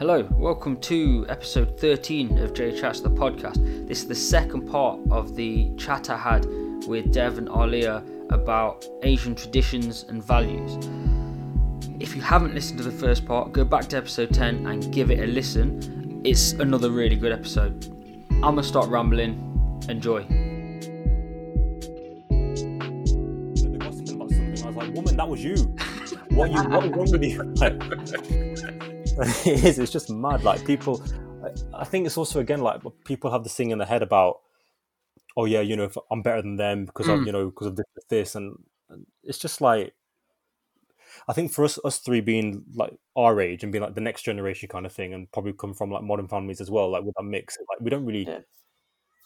Hello, welcome to episode 13 of J Chats the podcast. This is the second part of the chat I had with Dev and Alia about Asian traditions and values. If you haven't listened to the first part, go back to episode 10 and give it a listen. It's another really good episode. I'm gonna start rambling. Enjoy. Gossiping about something. I was like, woman, that was you. What you? What is wrong with you? It is. It's just mad. Like people. I- think it's also again like people have this thing in their head about, oh yeah, you know, if I'm better than them because of Mm. you know because of this, this, and, it's just like. I think for us, us three being like our age and being like the next generation kind of thing, and probably come from like modern families as well, like with that mix, like we don't really Yeah.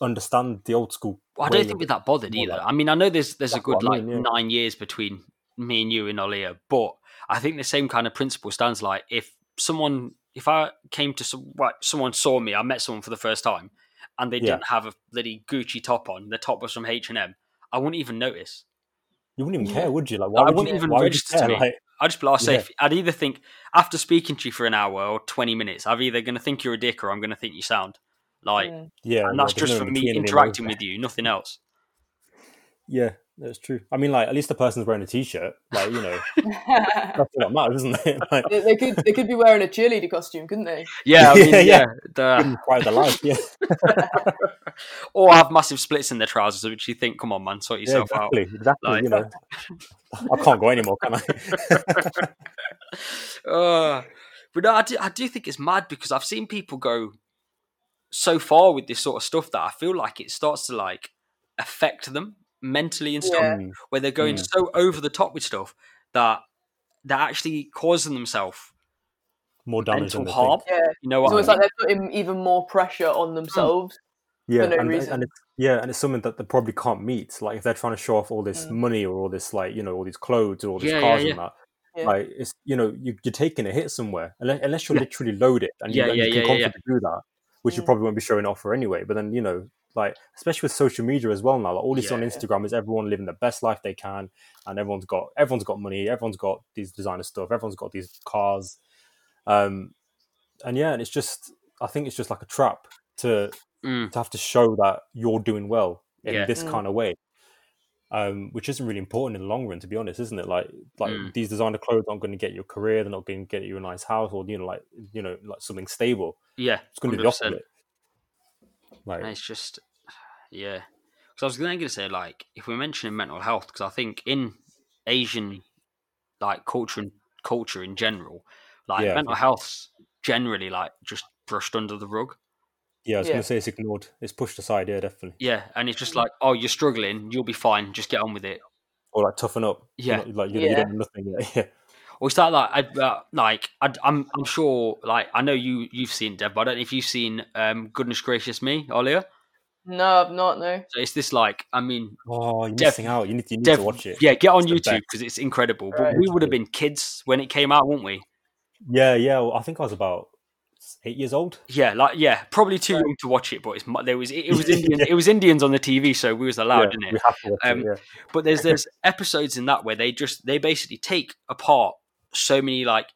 understand the old school. Well, I don't think we're that bothered either. like- I mean, I know there's there's a good I like yeah. nine years between me and you and Olia, but I think the same kind of principle stands. Like if someone, if I came to some, like, someone saw me, I met someone for the first time, and they Yeah. didn't have a bloody Gucci top on, the top was from H and M, I wouldn't even notice. You wouldn't even care, would you? Like, I would wouldn't you, even why would you register to me. Like, I'd just be like, Yeah. I'd either think after speaking to you for an hour or twenty minutes, I'm either going to think you're a dick or I'm going to think you sound like, yeah, and yeah, that's there's just no from me interacting with you, nothing else. Yeah, that's true. I mean, like, at least the person's wearing a t-shirt. Like, you know, that's all that matters, isn't it? Like, they, they could they could be wearing a cheerleader costume, couldn't they? Yeah, I mean, Yeah, yeah, yeah. the- quite the life. Yeah, or have massive splits in their trousers, which you think, come on, man, sort yeah, yourself out. exactly. Like- you know, I can't go anymore, can I? Uh, but no, I do, I do think it's mad because I've seen people go so far with this sort of stuff that I feel like it starts to like affect them mentally and stuff, Yeah. Mm, where they're going Mm. so over the top with stuff that they're actually causing themselves More damage than mental they harm. Yeah. You know It's what? almost I like they're putting even more pressure on themselves. Yeah, no and, and it's yeah, and it's something that they probably can't meet. Like, if they're trying to show off all this Mm. money or all this, like, you know, all these clothes or all these Yeah, yeah, cars yeah. and that. Yeah. Like it's you know you, you're taking a hit somewhere unless, unless you're Yeah. literally loaded and you, Yeah, and yeah, you can yeah, yeah. confidently do that, which you Mm. probably won't be showing off for anyway. But then you know, like especially with social media as well now, like all this on Instagram is everyone living the best life they can, and everyone's got everyone's got money, everyone's got these designer stuff, everyone's got these cars, um, and yeah, and it's just I think it's just like a trap to Mm, to have to show that you're doing well in Yeah. this Mm. kind of way. Um, which isn't really important in the long run, to be honest, isn't it? Like, like Mm. these designer clothes aren't going to get you a career. They're not going to get you a nice house, or you know, like you know, like something stable. yeah, It's going to be the opposite. Like, And it's just, yeah. Because I was going to say, like, if we're mentioning mental health, because I think in Asian, like, culture and culture in general, like, Yeah. mental health's generally, like, just brushed under the rug. yeah, I was Yeah. going to say it's ignored. It's pushed aside. Yeah, definitely. Yeah. And it's just like, oh, you're struggling, you'll be fine, just get on with it. Or like toughen up. You're Yeah. not- like you, you Yeah. don't know nothing. Yeah, yeah. Or is that like, I, uh, like, I, I'm, I'm sure, like, I know you, you've seen Dev, but I don't know if you've seen, um, Goodness Gracious Me, Olia. No, I've not. No. So it's this, like, I mean, Oh, you're Def- missing out. You need, you need Dev, to watch it. yeah, get on It's YouTube because it's incredible. But we would have been kids when it came out, wouldn't we? Yeah, yeah. Well, I think I was about eight years old. Yeah, like yeah, probably too young to watch it, but it's there was it, it was Indian it was Indians on the TV, so we was allowed, yeah, didn't it? have to watch Um, it. Yeah. But there's there's episodes in that where they just they basically take apart so many like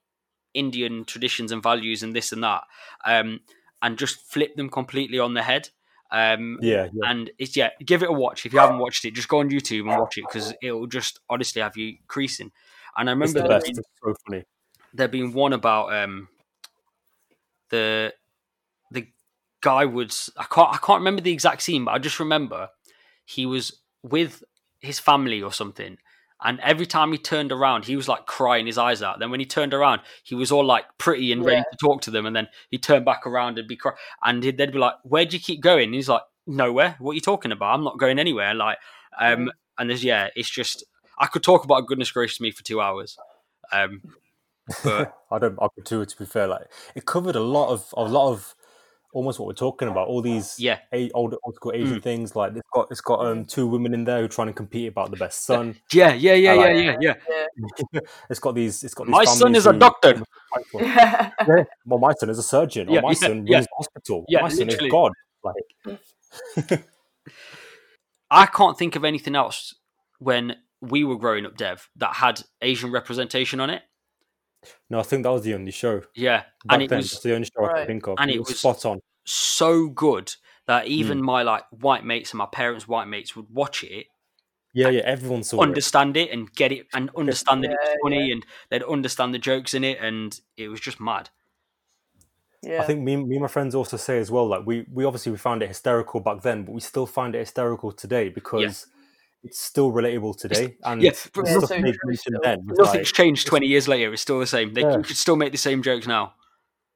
Indian traditions and values and this and that, um, and just flip them completely on the head. Um, Yeah, yeah. and it's yeah, give it a watch if you haven't watched it. Just go on YouTube and watch it because it'll just honestly have you creasing. And I remember the there being, so funny. there being one about um the the guy was I can't I can't remember the exact scene, but I just remember he was with his family or something. And every time he turned around, he was like crying his eyes out. Then when he turned around, he was all like pretty and ready Yeah. to talk to them. And then he turned back around and be cry- and he'd- they'd be like, "Where'd you keep going?" And he's like, "Nowhere. What are you talking about? I'm not going anywhere." Like, um, and there's yeah, it's just I could talk about goodness gracious to me for two hours. Um, but I don't. I could too. To be fair, like it covered a lot of a lot of almost what we're talking about. All these yeah, a, old old school Asian Mm. things. Like it's got it's got um two women in there who are trying to compete about the best son. yeah, yeah, yeah, yeah, like yeah, yeah. Yeah. it's got these. It's got these My son is a doctor. Yeah, well, my son is a surgeon. Yeah, or my yeah, son yeah. runs hospital. Yeah, my son is God. Like I can't think of anything else when we were growing up, Dev, that had Asian representation on it. No, I think that was the only show. Yeah, Back and it then, was the only show I Right. could think of. And it, it was, was- spot on. so good that even mm. my like white mates and my parents' white mates would watch it, Yeah, yeah, everyone saw it. understand it, and get it, and understand that it's funny, and they'd understand the jokes in it, and it was just mad. Yeah. I think me, me and my friends also say as well, like we, we obviously we found it hysterical back then, but we still find it hysterical today because it's still relatable today. And yeah, but Yeah, stuff so they true mentioned still. then Nothing's like, changed twenty years later. It's still the same. They Yeah. you could still make the same jokes now.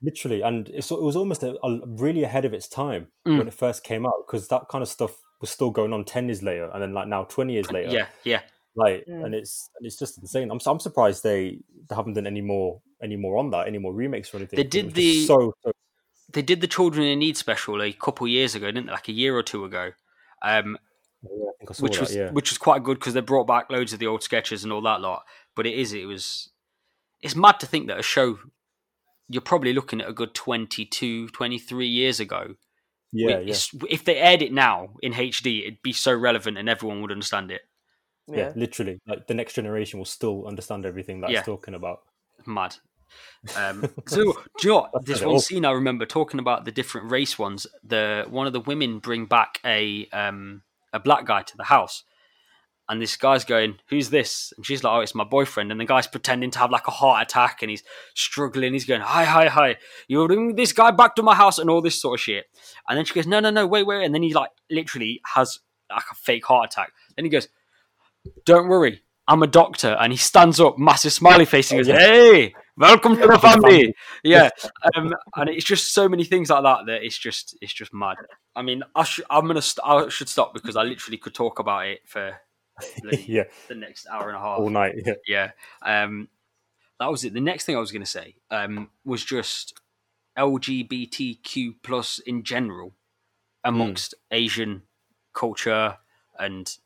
literally, and it's, it was almost a, a really ahead of its time Mm. when it first came out because that kind of stuff was still going on ten years later, and then like now twenty years later, Yeah, yeah. like, Mm. and it's and it's just insane. I'm I'm surprised they, they haven't done any more any more on that, any more remakes or anything. They did the- so, so They did the Children in Need special a couple years ago, didn't they? Like a year or two ago. Um, yeah, I saw which that, was yeah. which was quite good because they brought back loads of the old sketches and all that lot. But it is it was it's mad to think that a show you're probably looking at a good 22, 23 years ago. yeah, yeah. If they aired it now in HD, it'd be so relevant and everyone would understand it. yeah, yeah. literally. Like the next generation will still understand everything that Yeah. it's talking about. Mad. Um, so do you know This one all. scene I remember talking about the different race ones. The one of the women bring back a um, a black guy to the house, and this guy's going, "Who's this?" And she's like, "Oh, it's my boyfriend." And the guy's pretending to have like a heart attack, and he's struggling. He's going, "Hi, hi, hi! You're bringing this guy back to my house," and all this sort of shit. And then she goes, "No, no, no, wait, wait!" And then he like literally has like a fake heart attack. Then he goes, "Don't worry." I'm a doctor, and he stands up, massive smiley face, and goes, oh, "Hey, welcome to the Welcome to the family." yeah, um, and it's just so many things like that that it's just it's just mad. I mean, I sh- I'm gonna st- I should stop because I literally could talk about it for the, yeah, the next hour and a half. all night. Yeah. Yeah, um, that was it. The next thing I was gonna say um, was just LGBTQ plus in general amongst Asian culture and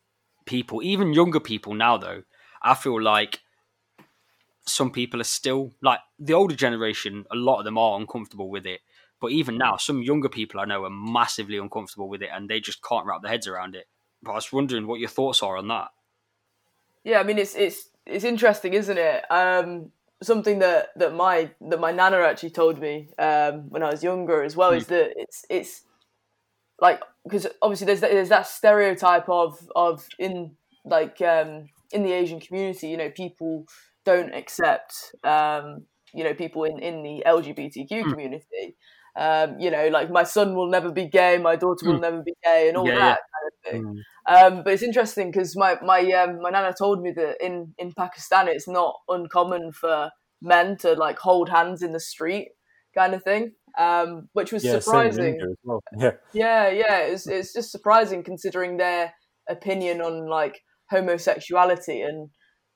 people, even younger people now. Though I feel like some people are still like the older generation. A lot of them are uncomfortable with it, but even now, some younger people I know are massively uncomfortable with it, and they just can't wrap their heads around it. But I was wondering what your thoughts are on that. Yeah, I mean it's it's it's interesting, isn't it? Um, something that, that my that my nana actually told me um, when I was younger as well is that it's it's like because obviously there's that, there's that stereotype of of in like um, in the Asian community, you know, people don't accept um, you know people in in the LGBTQ community. Um, you know, like my son will never be gay, my daughter will Mm. never be gay, and all Yeah, that yeah. kind of thing. Mm. Um, but it's interesting because my my um, my nana told me that in in Pakistan it's not uncommon for men to like hold hands in the street, kind of thing. Um, which was Yeah, surprising. Well. Yeah, Yeah, yeah, it's it's just surprising considering their opinion on like homosexuality and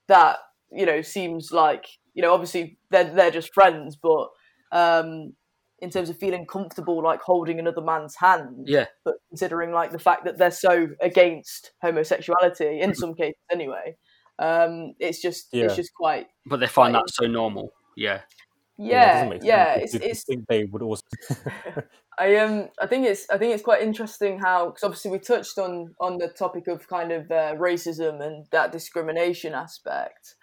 that you know seems like you know obviously they're they're just friends, but um, in terms of feeling comfortable like holding another man's hand, Yeah, but considering like the fact that they're so against homosexuality in some cases anyway, um, it's just Yeah. it's just quite but they find that so normal. Yeah, it yeah doesn't make sense. yeah Did- it's did it's think they would also. I um I think it's I think it's quite interesting how because obviously we touched on on the topic of kind of uh, racism and that discrimination aspect,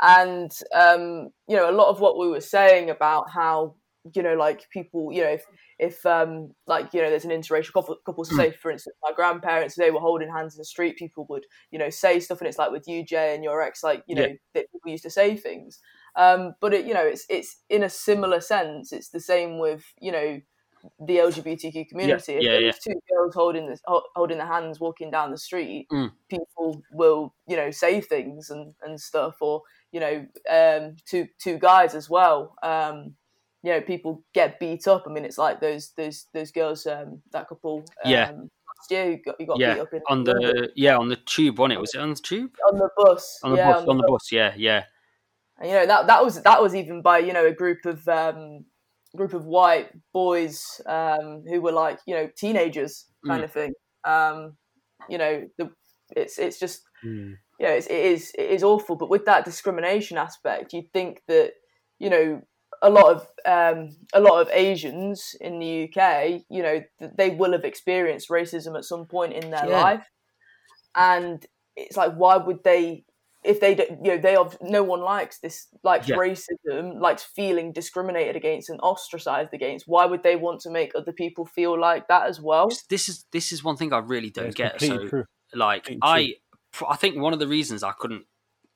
and um you know a lot of what we were saying about how you know like people you know if if um like you know there's an interracial couple, couple say for instance my grandparents they were holding hands in the street people would you know say stuff and it's like with you Jay and your ex like you know Yeah. that people used to say things um but it you know it's it's in a similar sense it's the same with you know the LGBTQ community. if yeah, there's two girls holding this, ho- holding their hands walking down the street, Mm. people will you know say things and, and stuff, or you know um, two two guys as well. Um, you know, people get beat up. I mean, it's like those those those girls, um, that couple. Um, Yeah. Last year, who got, who got Yeah, beat up in on the yeah on the tube, wasn't it? Was it on the tube? on the bus. On the yeah, bus, on the bus. Yeah, yeah, And, you know that that was that was even by you know a group of um, group of white boys um, who were like you know teenagers kind Mm. of thing. Um, you know, the, it's it's just Mm. yeah, it's, it is it is awful. But with that discrimination aspect, you'd think that you know a lot of um, a lot of Asians in the UK, you know, they will have experienced racism at some point in their Yeah. life, and it's like why would they if they don't, you know they have no one likes this likes Yeah. racism likes feeling discriminated against and ostracized against why would they want to make other people feel like that as well This is this is one thing I really don't it's get. So true. like Completely I I think one of the reasons I couldn't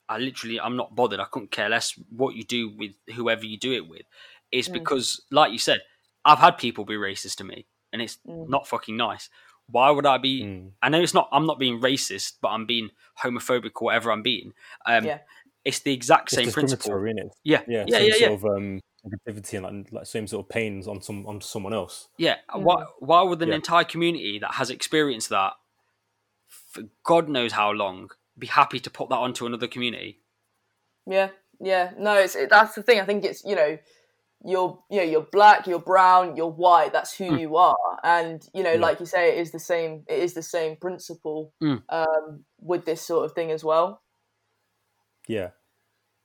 I literally I'm not bothered. I couldn't care less what you do with whoever you do it with is Mm. because like you said, I've had people be racist to me and it's Mm. not fucking nice. Why would I be Mm. I know it's not I'm not being racist, but I'm being homophobic or whatever I'm being. Um Yeah. it's the exact It's same principle. discriminatory, innit? Yeah. Yeah, Yeah, same yeah, yeah. sort of um, negativity and like, like same sort of pains on some on someone else. Yeah. Mm. Why, why would an Yeah. entire community that has experienced that for God knows how long be happy to put that onto another community? Yeah, yeah. No, it's it, that's the thing. I think it's you know, you're you know you're black, you're brown, you're white. That's who Mm. you are, and you know, Yeah. like you say, it is the same. It is the same principle Mm. um, with this sort of thing as well. Yeah,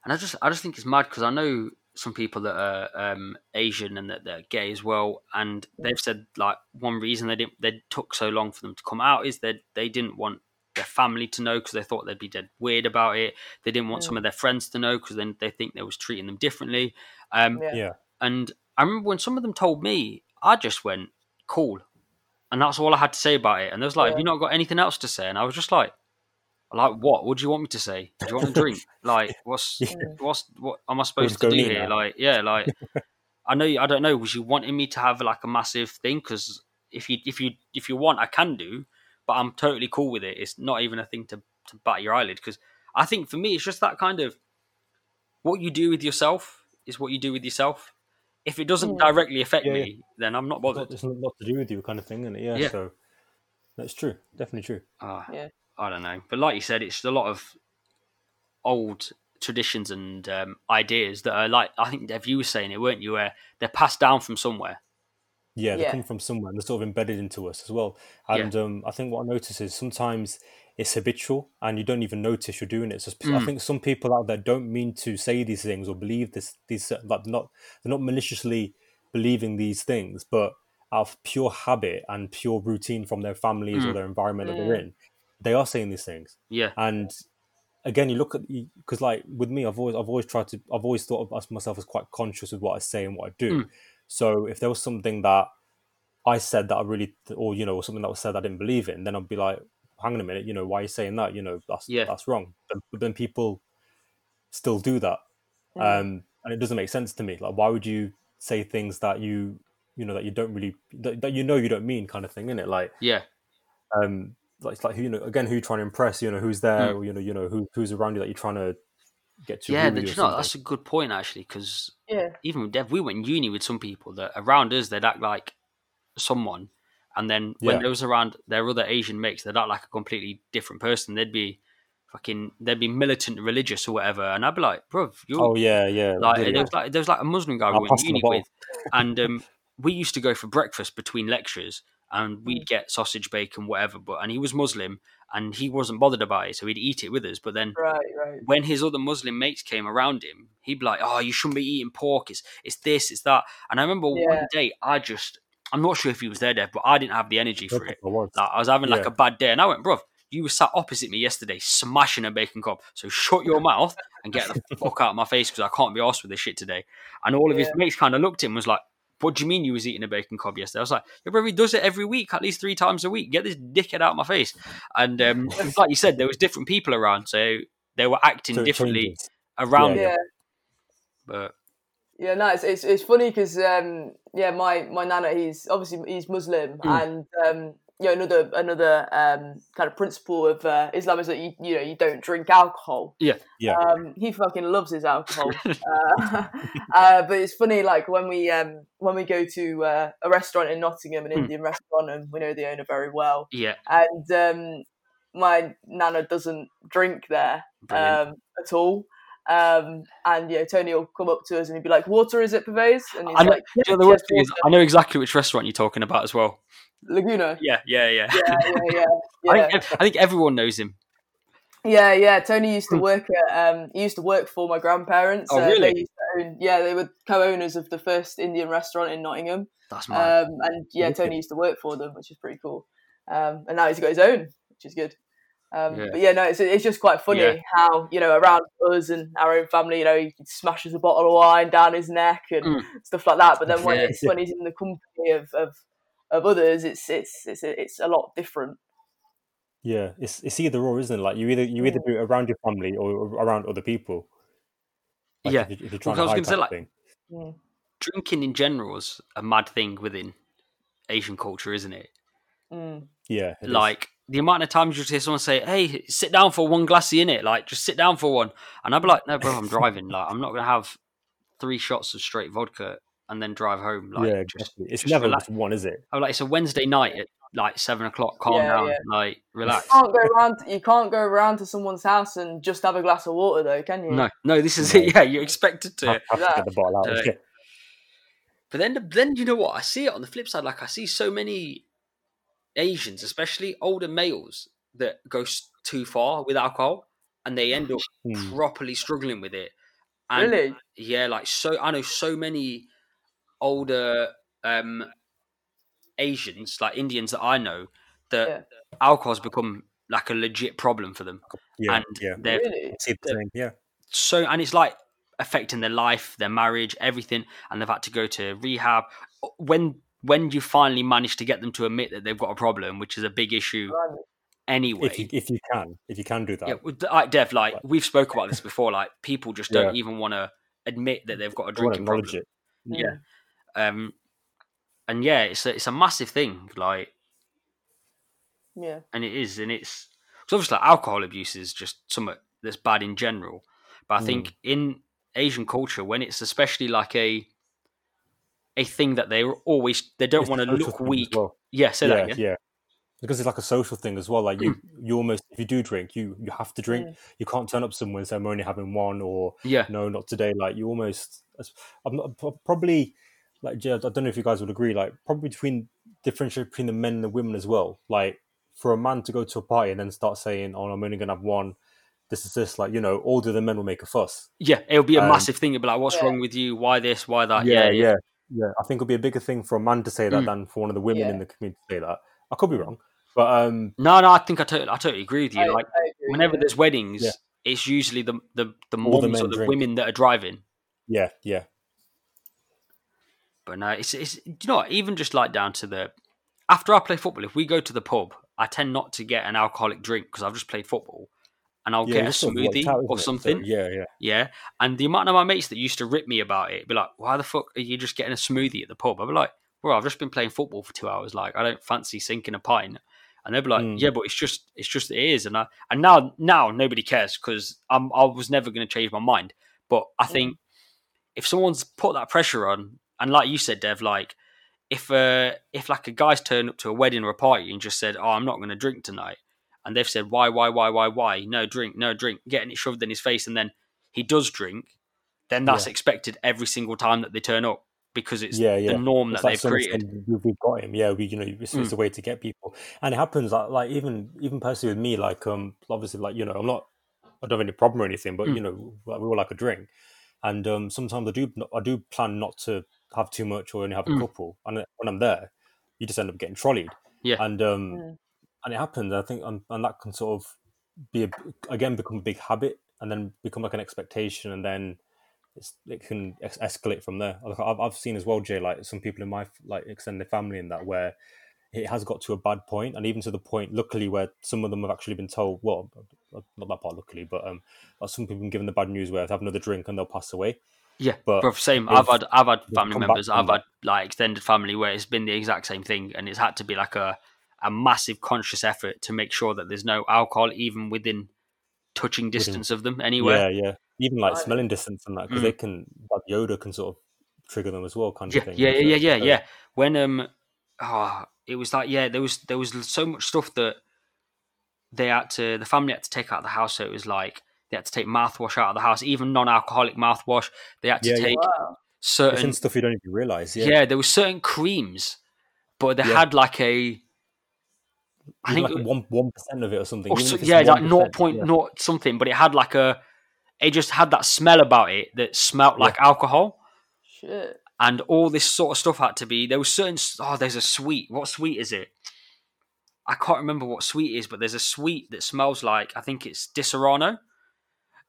And I just I just think it's mad because I know some people that are um, Asian and that they're gay as well, and they've said like one reason they didn't they took so long for them to come out is that they didn't want their family to know because they thought they'd be dead weird about it. They didn't want some of their friends to know because then they think they was treating them differently. Um, Yeah. And I remember when some of them told me, I just went cool, and that's all I had to say about it. And they was like, Yeah. "Have you not got anything else to say?" And I was just like, "Like what? What do you want me to say? Do you want a drink? like what's Yeah. what's what am I supposed to do here? now. Like yeah, like I know I don't know. Was you wanting me to have like a massive thing? Because if you if you if you want, I can do, but I'm totally cool with it. It's not even a thing to to bat your eyelid because I think for me it's just that kind of what you do with yourself is what you do with yourself. If it doesn't directly affect Yeah, me, yeah. then I'm not It's bothered. not, it's not to do with you, kind of thing, isn't it? Yeah, Yeah. so that's true, definitely true. Ah, Yeah. I don't know, but like you said, it's a lot of old traditions and um, ideas that are like I think Dev, you were saying it, weren't you? Where they're passed down from somewhere. Yeah, they Yeah. come from somewhere and they're sort of embedded into us as well. Yeah. And um, I think what I notice is sometimes it's habitual and you don't even notice you're doing it. So sp- I Mm. think some people out there don't mean to say these things or believe this. These certain- like not they're not maliciously believing these things, but out of pure habit and pure routine from their families or Mm. their environment that they're Mm. in, they are saying these things. Yeah, And again, you look at because like with me, I've always I've always tried to I've always thought of myself as quite conscious with what I say and what I do. Mm. So if there was something that I said that I really, or you know, something that was said I didn't believe in, then I'd be like, hang on a minute, you know, why are you saying that? You know, that's Yeah. that's wrong. But, but then people still do that, Mm. um, and it doesn't make sense to me. Like, why would you say things that you, you know, that you don't really, that, that you know you don't mean, kind of thing, in it? Like, yeah, um, like it's like who you know, again, who you trying to impress? You know, who's there? Mm. Or, you know, you know, who who's around you that you're trying to get to. yeah. agree That, with you you know, that's a good point actually, because Yeah, even with Dev, we went uni with some people that around us they'd act like someone, and then when Yeah. was around their other Asian mates, they're not like a completely different person. They'd be fucking, they'd be militant, religious, or whatever, and I'd be like, bro, you Oh yeah, yeah. like yeah, there yeah. was like there was like a Muslim guy we I'll went to uni with, and um, we used to go for breakfast between lectures, and Mm. we'd get sausage, bacon, whatever. But and he was Muslim, and he wasn't bothered about it, so he'd eat it with us. But then right, right. when his other Muslim mates came around him, he'd be like, "Oh, you shouldn't be eating pork. It's it's this, it's that." And I remember one day, I just I'm not sure if he was there, Dev, but I didn't have the energy for it. I was. Like, I was having like Yeah. a bad day, and I went, "Bro, you were sat opposite me yesterday, smashing a bacon cob. So shut your mouth and get the fuck out of my face because I can't be asked with this shit today." And all of his mates kind of looked at him and was like. What do you mean you was eating a bacon cob yesterday? I was like, your brother he does it every week, at least three times a week. Get this dickhead out of my face. And um, like you said, there was different people around, so they were acting So differently changes. around Yeah. him. Yeah, But yeah. No, it's it's, it's funny because um, yeah, my my nana, he's obviously he's Muslim, Mm. and um, you know another another um kind of principle of uh, Islam is that you you know you don't drink alcohol. Yeah. Yeah. Um, he fucking loves his alcohol. uh, uh, but it's funny, like when we um when we go to uh, a restaurant in Nottingham, an Mm. Indian restaurant, and we know the owner very well, yeah, and um, my nana doesn't drink there brilliant. um, at all. Um, and yeah, Tony will come up to us and he'd be like, "Water is it, Pervez?" And he's I know, like, you know the "Yes, worst thing is. I know exactly which restaurant you're talking about as well. Laguna." Yeah, yeah, yeah. Yeah, yeah, yeah, I, think, I think everyone knows him. Yeah, yeah. Tony used to work at. Um, he used to work for my grandparents. Hmm. Oh, Uh, really? They own, yeah, they were co-owners of the first Indian restaurant in Nottingham. That's mad. Um, and yeah, Tony used to work for them, which is pretty cool. Um, and now he's got his own, which is good. Um, Yeah. But yeah, no, it's, it's just quite funny Yeah. how you know around us and our own family, you know, he smashes a bottle of wine down his neck and Mm. stuff like that. But then when Yeah. it's when he's in the company of, of of others, it's it's it's it's a lot different. Yeah, it's it's either or, isn't it? Like you either you either do it around your family or around other people. Like Yeah. if, if you're trying Well, I was gonna say, like- thing. Drinking in general is a mad thing within Asian culture, isn't it? Mm. Yeah, it is. Like the amount of times you hear someone say, "Hey, sit down for one glassy in it," like just sit down for one, and I'd be like, "No, bro, I'm driving. Like, I'm not gonna have three shots of straight vodka and then drive home. Like, yeah, just. It's just never relax. one, is it? I'm like, it's a Wednesday night at like seven o'clock. Calm Yeah, down, yeah. like relax. You can't go around. You can't go around to someone's house and just have a glass of water, though, can you? No, no, this is No. it. Yeah, you're expected to. Have, have to get the bottle out. Uh. But then, then you know what? I see it on the flip side. Like I see so many Asians, especially older males, that go too far with alcohol, and they end up Hmm. properly struggling with it. And Really? yeah, like so, I know so many older um Asians, like Indians that I know, that Yeah. alcohol's become like a legit problem for them, Yeah, and yeah. they're Really? I see the same. Yeah, so and it's like affecting their life their marriage everything and they've had to go to rehab when when you finally manage to get them to admit that they've got a problem which is a big issue Blimey. anyway if you if you can, if you can do that. yeah with- like dev like Like- we've spoke about this before like people just don't Yeah. even want to admit that they've got a drinking problem it. yeah um and yeah it's a, it's a massive thing like Yeah. and it is, and it's because obviously like, alcohol abuse is just something that's bad in general. But I Mm. think in Asian culture, when it's especially like a a thing that they're always they don't It's want to look weak. well. Yeah, say yeah, that again. yeah. Because it's like a social thing as well. Like you, you almost if you do drink, you you have to drink. Mm. You can't turn up somewhere and say I'm only having one, or Yeah, no, not today. Like you almost, I'm not pro- probably like yeah, I don't know if you guys would agree. Like probably between differentiate between the men and the women as well. Like for a man to go to a party and then start saying, "Oh, I'm only gonna have one," this is this. Like you know, all the other men will make a fuss. yeah, it'll be a Um, massive thing. It'll be like, "What's Yeah. wrong with you? Why this? Why that?" Yeah, yeah, yeah, yeah, yeah. I think it'll be a bigger thing for a man to say that Mm. than for one of the women Yeah. in the community to say that. I could be wrong, but um, No, no, I think I totally, I totally agree with you. I, like I agree, whenever yeah. there's weddings, Yeah. it's usually the the the All the moms or the drink. women that are driving. yeah, yeah, But no, it's it's do you know what? Even just like down to the after I play football, if we go to the pub, I tend not to get an alcoholic drink because I've just played football, and I'll yeah. get a it's sort of smoothie out, or isn't? So, something. yeah, yeah. Yeah, and the amount of my mates that used to rip me about it, be like, "Why the fuck are you just getting a smoothie at the pub?" I'd be like, "Well, I've just been playing football for two hours. Like, I don't fancy sinking a pint." And they'd be like, Mm. "Yeah, but it's just, it's just it is." And I, and now, now nobody cares because I'm, I was never going to change my mind. But I think if someone's put that pressure on, and like you said, Dev, like if uh if like a guy's turned up to a wedding or a party and just said, "Oh, I'm not going to drink tonight," and they've said, "Why, why, why, why, why? No drink, no drink," getting it shoved in his face, and then he does drink, then that's Yeah. expected every single time that they turn up because it's Yeah, yeah. the norm It's that like they've created. "We- we've got him. Yeah, we, you know, it's, it's Mm. a way to get people, and it happens. Like, like even, even personally with me, like, um, obviously, like, you know, I'm not, I don't have any problem or anything, but Mm. you know, like, we all like a drink, and um, sometimes I do, I do plan not to have too much or only have a Mm. couple, and when I'm there, you just end up getting trolleyed, Yeah. and um. And it happens. I think, and, and that can sort of be a, again become a big habit, and then become like an expectation, and then it's, it can es- escalate from there. Like I've, I've seen as well, Jay, like some people in my like extended family in that where it has got to a bad point, and even to the point, luckily, where some of them have actually been told, well, not that part, luckily, but um, some people have been given the bad news where they have another drink and they'll pass away. Yeah, But but same. I've had I've had family members. I've had like extended family where it's been the exact same thing, and it's had to be like a a massive conscious effort to make sure that there's no alcohol even within touching distance of them anywhere. Yeah, yeah. Even like smelling distance and that, because Mm. they can, like the odor can sort of trigger them as well, kind Yeah, of thing. yeah, So- yeah, yeah, so- yeah. When um, oh, it was like yeah, there was there was so much stuff that they had to the family had to take out of the house. So it was like they had to take mouthwash out of the house, even non-alcoholic mouthwash. They had to Yeah, yeah. take Wow. Certain in stuff you don't even realize. yeah. Yeah, there were certain creams, but they Yeah. had like a I think like one one percent of it or something. or so, yeah, like 1%, naught point yeah. naught something, but it had like a it just had that smell about it that smelt like alcohol. Shit. and all this sort of stuff had to be. There was certain. Oh, there's a sweet. What sweet is it? I can't remember what sweet is, but there's a sweet that smells like I think it's Disaronno.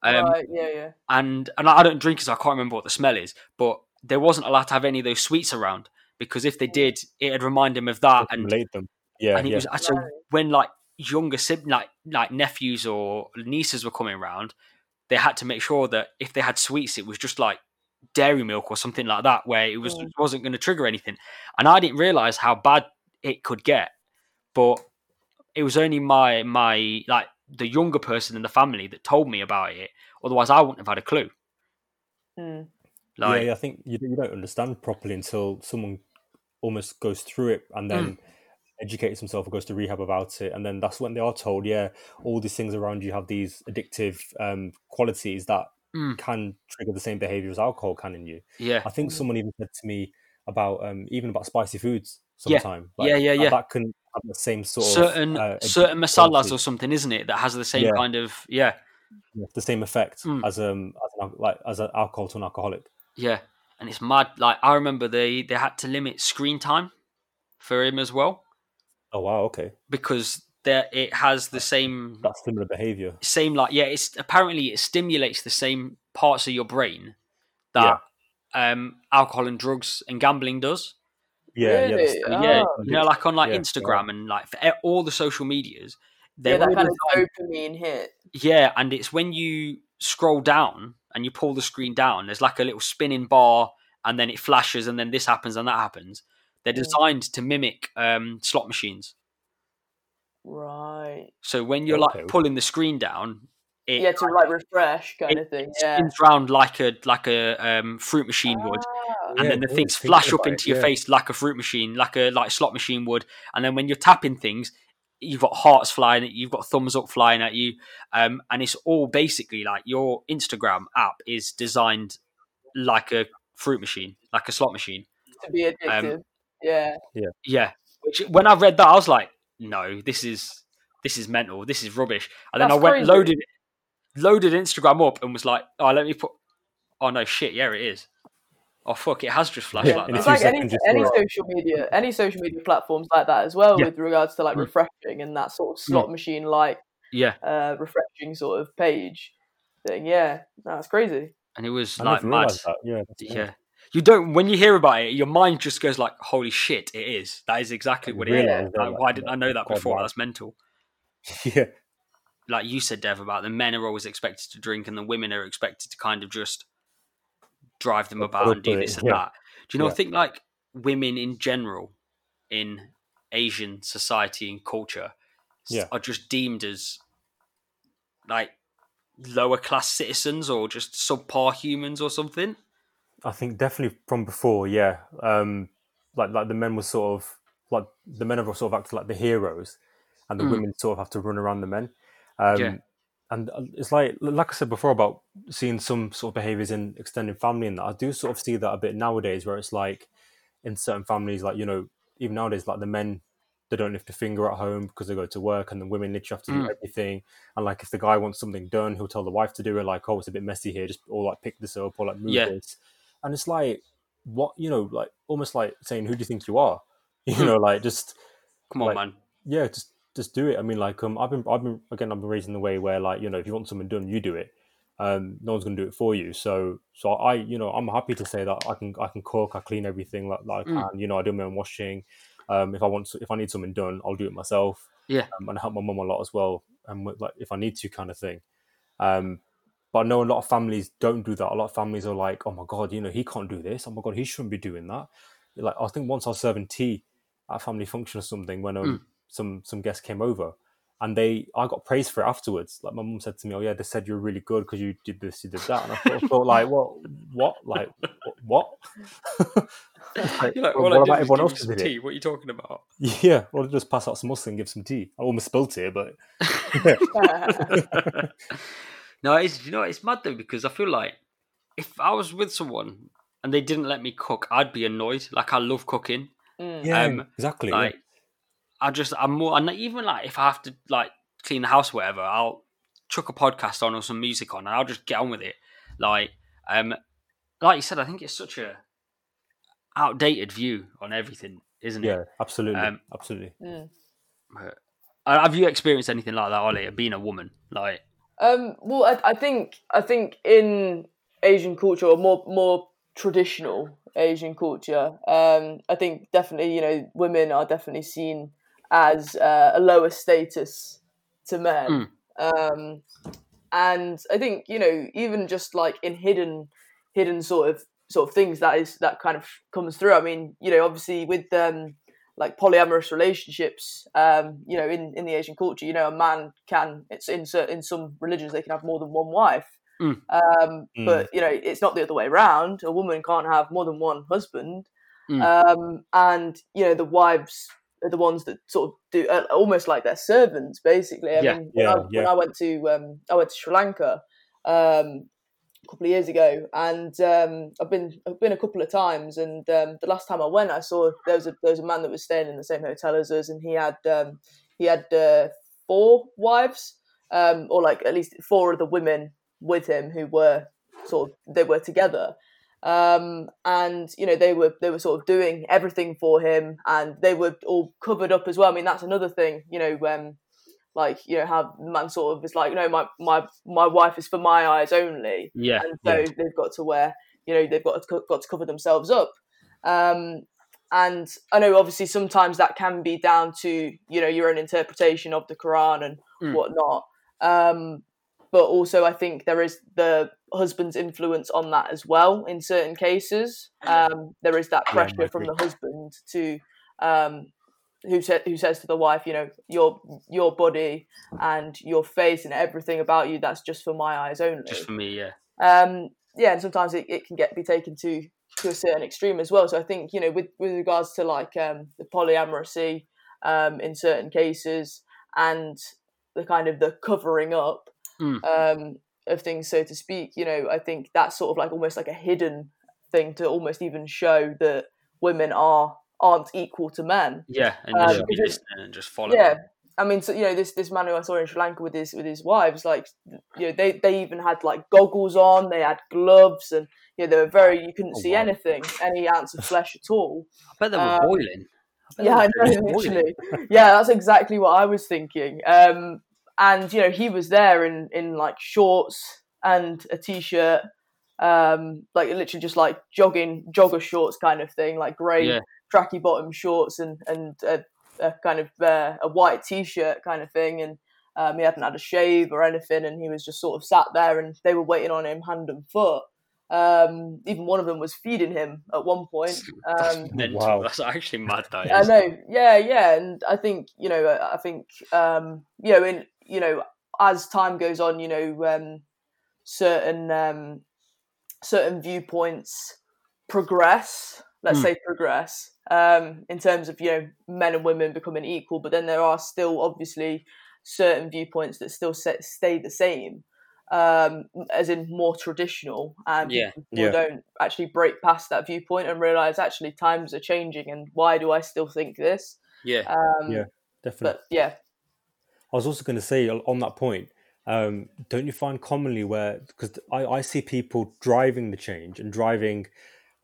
Um, right, yeah, yeah. and and I don't drink it, so I can't remember what the smell is. But there wasn't allowed to have any of those sweets around because if they did, it'd remind him of that. And, relate them. Yeah, and it yeah. was so Right. when like younger sib- like like nephews or nieces were coming around, they had to make sure that if they had sweets, it was just like dairy milk or something like that, where it was Mm. wasn't going to trigger anything. And I didn't realize how bad it could get, but it was only my my like the younger person in the family that told me about it. Otherwise, I wouldn't have had a clue. Mm. Like, yeah, yeah, I think you, you don't understand properly until someone almost goes through it and then Mm. Educates himself or goes to rehab about it. And then that's when they are told, yeah, all these things around you have these addictive um, qualities that Mm. can trigger the same behavior as alcohol can in you. yeah, I think someone even said to me about um, even about spicy foods Yeah. sometime. Yeah, yeah, yeah. That can have the same sort certain of uh, certain masalas quality. or something, isn't it? That has the same Yeah. kind of yeah, Yeah, the same effect Mm. as um as an, like as an alcohol to an alcoholic. yeah. And it's mad. Like I remember they they had to limit screen time for him as well Oh wow, okay, because there it has the same that's similar behavior. same like yeah. It's apparently it stimulates the same parts of your brain that um alcohol and drugs and gambling does. Yeah, yeah, that's- Really? yeah, Oh. you know, like on like Yeah, Instagram and like for all the social medias. Yeah, they're that kind of dopamine hit. Yeah, and it's when you scroll down and you pull the screen down, there's like a little spinning bar, and then it flashes, and then this happens and that happens. They're designed to mimic um, slot machines. Right. So when you're Okay. like pulling the screen down, it Yeah, to like refresh kind of thing. Yeah. spins round like a like a um, fruit machine would, Ah, and Yeah, then the things flash up about it, into your yeah. face like a fruit machine, like a like slot machine would. And then when you're tapping things, you've got hearts flying at you, you've got thumbs up flying at you, um, and it's all basically like your Instagram app is designed like a fruit machine, like a slot machine. to be addictive. Yeah. Yeah. Yeah. Which when I read that, I was like, no, this is this is mental. This is rubbish. And then That's I went crazy. loaded loaded Instagram up and was like, oh, let me put. Oh no, shit! Yeah, it is. Oh fuck! It has just flashed Yeah, like that. It's like any any saw social media, any social media platforms like that as well, Yeah. with regards to like Mm. refreshing and that sort of slot machine like Yeah, uh, refreshing sort of page thing. Yeah, that's crazy. and it was I like mad. that. Yeah. Yeah. You don't when you hear about it, your mind just goes like, "Holy shit! It is. That is exactly what it is." That, Like, why didn't I know that before? That's mental. yeah, Like you said, Dev, about the men are always expected to drink, and the women are expected to kind of just drive them about and do this and yeah. that. Do you know? I think like women in general in Asian society and culture Yeah. are just deemed as like lower class citizens or just subpar humans or something. I think definitely from before. Yeah, um, like like the men were sort of like the men are sort of acted like the heroes, and the Mm. women sort of have to run around the men. Um, Yeah. And uh, it's like like I said before about seeing some sort of behaviors in extended family, and that I do sort of see that a bit nowadays, where it's like in certain families, like you know, even nowadays, like the men they don't lift a finger at home because they go to work, and the women literally have to do Mm. everything. And like if the guy wants something done, he'll tell the wife to do it. Like, oh, it's a bit messy here, just or like pick this up or like move Yeah. this. And it's like what you know, like almost like saying, "Who do you think you are?" You Mm. know, like just Come on, Like- man. yeah, just just do it. I mean, like um, I've been I've been again I've been raised in the way where like you know if you want something done, you do it. Um, no one's gonna do it for you. So so I you know I'm happy to say that I can I can cook, I clean everything like, like I Mm. can. You know, I do my own washing. Um, if I want to, if I need something done, I'll do it myself. Yeah. um, and I help my mum a lot as well. And with, like if I need to, kind of thing. Um, but I know a lot of families don't do that. A lot of families are like, oh my god, you know, he can't do this. Oh my god, he shouldn't be doing that. Like I think once I was serving tea at a family function or something when um, Mm. some some guests came over, and they I got praised for it afterwards. Like my mum said to me, "Oh yeah, they said you're really good because you did this, you did that." And I thought, I thought like, what, what, like, what? Like, You're like, well, all I what did about everyone give else you who it? tea. What are you talking about? Yeah, well, just pass out some muslin, and give some tea. I almost spilt it, but no, it's you know it's mad though because I feel like if I was with someone and they didn't let me cook, I'd be annoyed. Like I love cooking. Mm. yeah, Um, exactly. yeah. I just I'm more and even like if I have to like clean the house, or whatever, I'll chuck a podcast on or some music on, and I'll just get on with it. Like um, like you said, I think it's such a outdated view on everything, isn't it? Yeah, absolutely, Um, absolutely. Mm. But Uh, Have you experienced anything like that, Ollie? Being a woman, like Um, well, I, I think I think in Asian culture, or more more traditional Asian culture, um, I think definitely you know women are definitely seen as uh, a lower status to men, um, and I think you know even just like in hidden hidden sort of sort of things that is that kind of comes through. I mean, you know, obviously with um, like polyamorous relationships, um, you know, in, in the Asian culture, you know, a man can it's in cer- in some religions they can have more than one wife. Mm. Um, Mm. But you know, it's not the other way around. A woman can't have more than one husband, Mm. um, and you know, the wives are the ones that sort of do uh, almost like their servants, basically. I Yeah. mean, when, Yeah, I, when. I went to um, I went to Sri Lanka um, a couple of years ago, and um, I've been I've been a couple of times. And um, the last time I went, I saw there was a there was a man that was staying in the same hotel as us, and he had um, he had uh, four wives, um, or like at least four of the women with him who were sort of they were together. Um, and you know they were they were sort of doing everything for him, and they were all covered up as well. I mean that's another thing, you know, um, like you know how man sort of is like, no, my my my wife is for my eyes only, yeah, and so Yeah. they've got to wear, you know, they've got to, got to cover themselves up. Um, and I know obviously sometimes that can be down to you know your own interpretation of the Quran and Mm. whatnot. Um, but also I think there is the husband's influence on that as well in certain cases. Um, there is that Yeah, pressure from the husband to um, who said who says to the wife, you know, your your body and your face and everything about you that's just for my eyes only just for me, yeah, um, yeah, and sometimes it, it can get be taken to to a certain extreme as well. So I think you know, with with regards to like um, the polyamory um, in certain cases and the kind of the covering up Mm. um, of things, so to speak, you know, I think that's sort of like almost like a hidden thing to almost even show that women are aren't equal to men. yeah, and you should be listening and just follow. Yeah, I mean, so you know, this this man who I saw in Sri Lanka with his with his wives, like, you know, they they even had like goggles on, they had gloves, and you know, they were very you couldn't Oh, see wow. anything, any ounce of flesh at all. I bet they were Um, boiling. I Yeah, I know, boiling. literally. Yeah, that's exactly what I was thinking. Um, and you know, he was there in in like shorts and a t-shirt, um, like literally just like jogging jogger shorts kind of thing, like grey Yeah. Tracky bottom shorts and and a, a kind of uh, a white t-shirt kind of thing, and um, he hadn't had a shave or anything, and he was just sort of sat there, and they were waiting on him hand and foot. Um, even one of them was feeding him at one point. That's Um, mental. Wow. That's actually mad. That I know, yeah, yeah, and I think you know, I I think um, you know, in you know, as time goes on, you know, um, certain um, certain viewpoints progress. Let's Mm. say progress um, in terms of you know men and women becoming equal, but then there are still obviously certain viewpoints that still set, stay the same, um, as in more traditional, and Yeah. people Yeah. don't actually break past that viewpoint and realize actually times are changing, and why do I still think this? Yeah, Um, Yeah. Definitely. But yeah, I was also going to say on on that point, um, don't you find commonly where because I, I see people driving the change and driving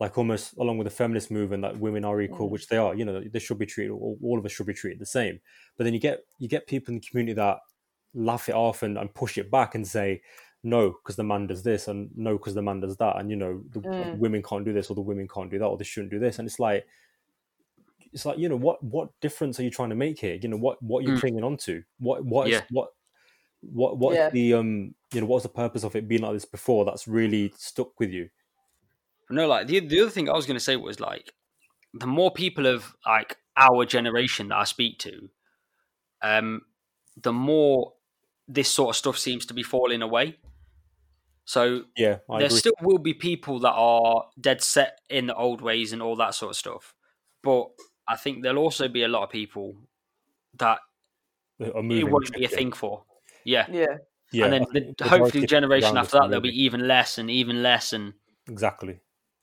like almost along with the feminist movement that women are equal, Mm. which they are. You know, they should be treated. All, all of us should be treated the same. But then you get you get people in the community that laugh it off and, and push it back and say no because the man does this and no because the man does that and you know the Mm. women can't do this or the women can't do that or they shouldn't do this and it's like it's like you know what what difference are you trying to make here you know what what are you Mm. clinging on to what what is Yeah. what what what's Yeah. the um you know what's the purpose of it being like this before that's really stuck with you no, like the the other thing I was going to say was like the more people of like our generation that I speak to, um, the more this sort of stuff seems to be falling away. So yeah I there agree. still will be people that are dead set in the old ways and all that sort of stuff, but I think there'll also be a lot of people that are it moving won't be a thing for. Yeah, yeah, yeah and then the, the hopefully the generation after that there'll be even less and even less and exactly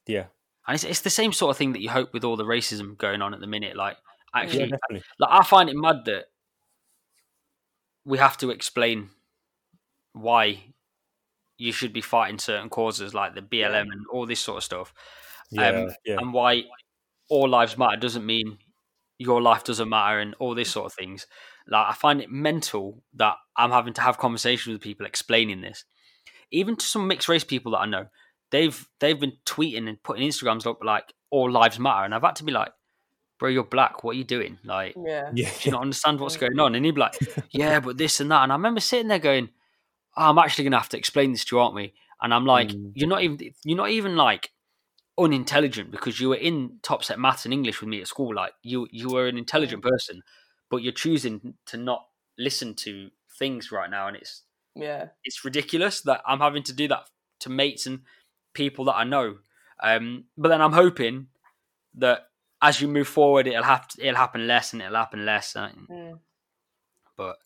yeah and it's, it's the same sort of thing that you hope with all the racism going on at the minute. Like actually, definitely like I find it mad that we have to explain why you should be fighting certain causes like the BLM and all this sort of stuff, yeah um, yeah and why all lives matter doesn't mean your life doesn't matter and all this sort of things. Like I find it mental that I'm having to have conversations with people explaining this. Even to some mixed race people that I know, they've they've been tweeting and putting Instagrams up like all lives matter, and I've had to be like, bro, you're black. What are you doing? Like, Yeah. Yeah. do you not understand what's going on? And he'd be like, yeah, but this and that. And I remember sitting there going, oh, I'm actually going to have to explain this to you, aren't we? And I'm like, Mm. you're not even, you're not even like unintelligent because you were in top set maths and English with me at school. Like you, you were an intelligent person, but you're choosing to not listen to things right now. And it's, Yeah. it's ridiculous that I'm having to do that to mates and people that I know. Um, but then I'm hoping that as you move forward, it'll have to, it'll happen less and it'll happen less. uh, Mm. But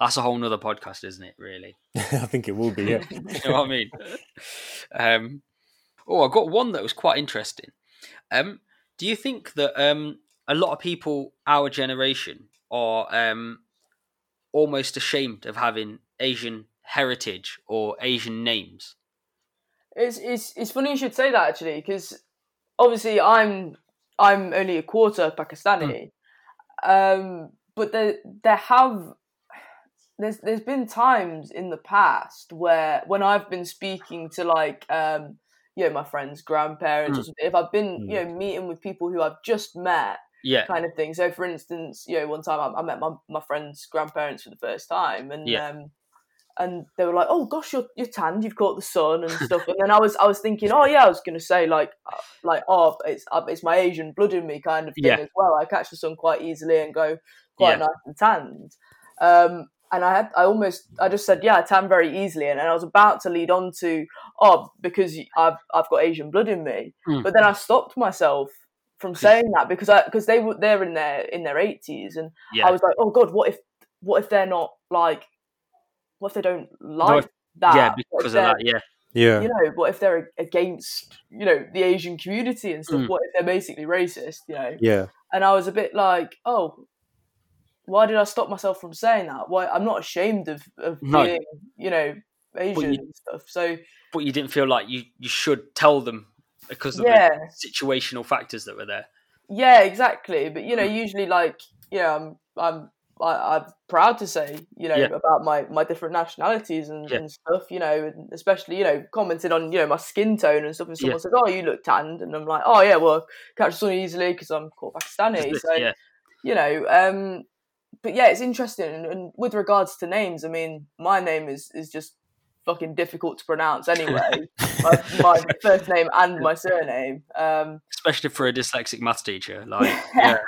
that's a whole nother podcast, isn't it? Really, I think it will be. Yeah. you know what I mean? Um, oh, I got one that was quite interesting. Um, do you think that um, a lot of people our generation are um, almost ashamed of having Asian heritage or Asian names? It's it's it's funny you should say that actually because obviously I'm I'm only a quarter Pakistani, um, but there there have there's there's been times in the past where when I've been speaking to like um, you know my friends' grandparents, something, if I've been you know meeting with people who I've just met Yeah, kind of thing. So, for instance, you know, one time I, I met my, my friend's grandparents for the first time, and Yeah. um, and they were like, "Oh gosh, you're you're tanned. You've caught the sun and stuff." and then I was I was thinking, "Oh yeah, I was gonna say like uh, like oh it's uh, it's my Asian blood in me kind of thing Yeah. as well. I catch the sun quite easily and go quite Yeah. nice and tanned." Um, and I had I almost I just said yeah I tan very easily, and, and I was about to lead on to oh because I've I've got Asian blood in me, Mm. but then I stopped myself from saying that because I because they were they're in their in their eighties and yeah, I was like oh god what if what if they're not like what if they don't like if- that yeah, because of that. Yeah, Yeah. you know what if they're against you know the Asian community and stuff Mm. what if they're basically racist you know Yeah. and I was a bit like oh why did I stop myself from saying that why I'm not ashamed of of No. being you know Asian you- and stuff so but you didn't feel like you you should tell them because of yeah the situational factors that were there. Yeah, exactly. But you know, usually, like you know, I'm I'm I, I'm proud to say you know Yeah. about my my different nationalities and, Yeah. and stuff. You know, and especially you know commented on you know my skin tone and stuff. And someone Yeah. says, "Oh, you look tanned," and I'm like, "Oh yeah, well, catch the sun easily because I'm called Pakistani." So you know, um, but yeah, it's interesting. And, and with regards to names, I mean, my name is is just fucking difficult to pronounce anyway. my, my first name and my surname. Um, especially for a dyslexic maths teacher. Like, yeah,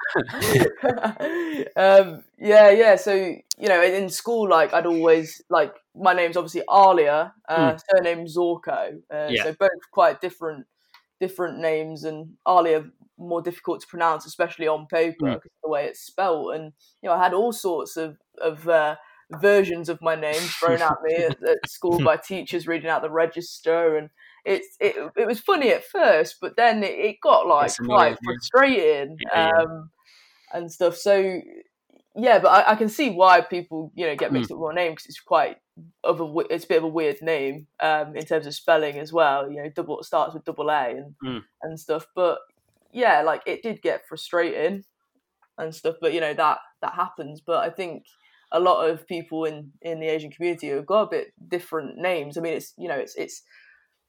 um, yeah, yeah. So you know, in school, like I'd always like my name's obviously Alia, uh, surname Zorko. Uh. Yeah. So both quite different, different names, and Alia more difficult to pronounce, especially on paper Mm. the way it's spelled. And you know, I had all sorts of of uh, versions of my name thrown at me at, at school by teachers reading out the register and. It's it, it was funny at first, but then it, it got like quite frustrating Yeah, yeah. um, and stuff. So yeah, but I, I can see why people you know get Hmm. mixed up with my name because it's quite of a it's a bit of a weird name um, in terms of spelling as well. You know, double starts with double A and Mm. and stuff. But yeah, like it did get frustrating and stuff. But you know that that happens. But I think a lot of people in in the Asian community have got a bit different names. I mean, it's you know it's it's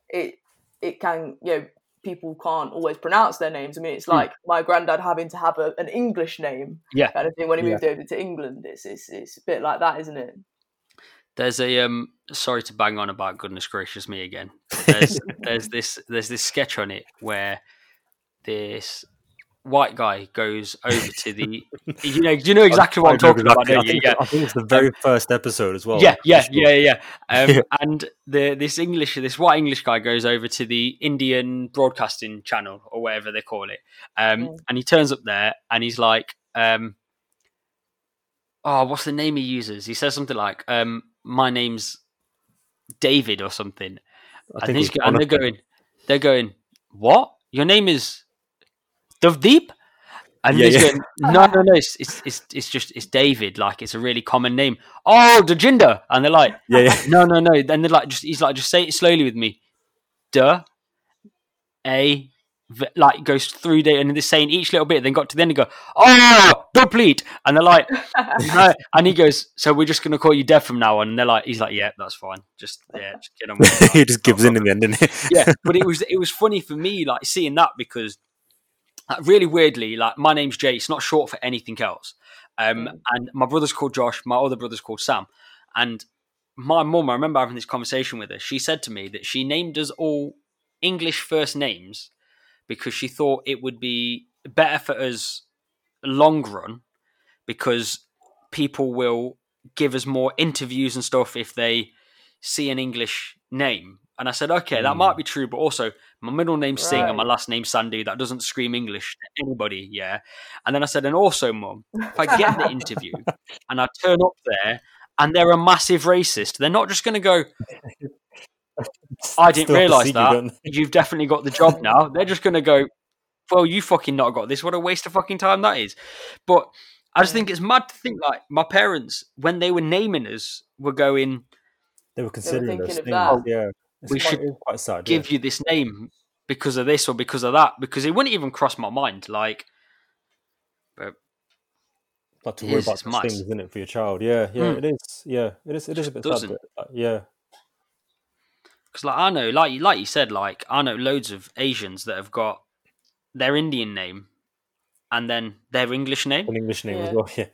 it it can you know people can't always pronounce their names. I mean, it's Hmm. like my granddad having to have a, an English name Yeah. kind of thing when he Yeah. moved over to England. It's, it's it's a bit like that, isn't it? there's a um. Sorry to bang on about goodness gracious me again. There's there's this there's this sketch on it where this white guy goes over to the you know you know exactly what I'm I know talking about? exactly. don't I you? think, Yeah. I think it's the very first episode as well. yeah, yeah, sure. yeah, yeah. Um, Yeah. And the this English, this white English guy goes over to the Indian broadcasting channel or whatever they call it, um, Mm. and he turns up there and he's like, um, "Oh, what's the name he uses?" He says something like, um, "My name's David" or something, I and, think he's, and they're going, they're going, "What? Your name is Dovdeep?" And Yeah, yeah. going, "No, no, no. It's, it's it's it's just it's David. Like it's a really common name." Oh, Dajinder, and they're like, Yeah, yeah. no, no, no. Then they're like, just he's like, just say it slowly with me. Duh, a, v- like goes through the and they're saying each little bit. Then got to the end and go, oh, complete, and they're like, no, and he goes, so we're just gonna call you Dev from now on. And they're like, he's like, yeah, that's fine, just yeah, just get on. With it. he just gives in in the end, didn't he? yeah, but it was it was funny for me like seeing that because like, really weirdly, like my name's Jay. It's not short for anything else. Um, Mm. and my brother's called Josh. My other brother's called Sam. And my mum, I remember having this conversation with her. She said to me that she named us all English first names because she thought it would be better for us long run because people will give us more interviews and stuff if they see an English name. And I said, okay, that Hmm. might be true, but also my middle name's Singh and my last name's Sandy. That doesn't scream English to anybody, yeah. And then I said, and also, mum, if I get the interview and I turn up there and they're a massive racist, they're not just going to go, I didn't Still have to realise see you, that. You've definitely got the job now. They're just going to go, well, you fucking not got this. What a waste of fucking time that is. But I just think it's mad to think like my parents, when they were naming us, were going, They were considering those thinking things. of that. Yeah, it's We quite, should quite sad. give you this name because of this or because of that. Because it wouldn't even cross my mind. Like, yeah. like to it worry is, about it's those mad. things, isn't it, for your child? Yeah, yeah, Mm. it is. Yeah, it is. It is a bit Doesn't. sad. But, uh, yeah, because like I know, like you like you said, like I know loads of Asians that have got their Indian name and then their English name. an English name as Yeah. well.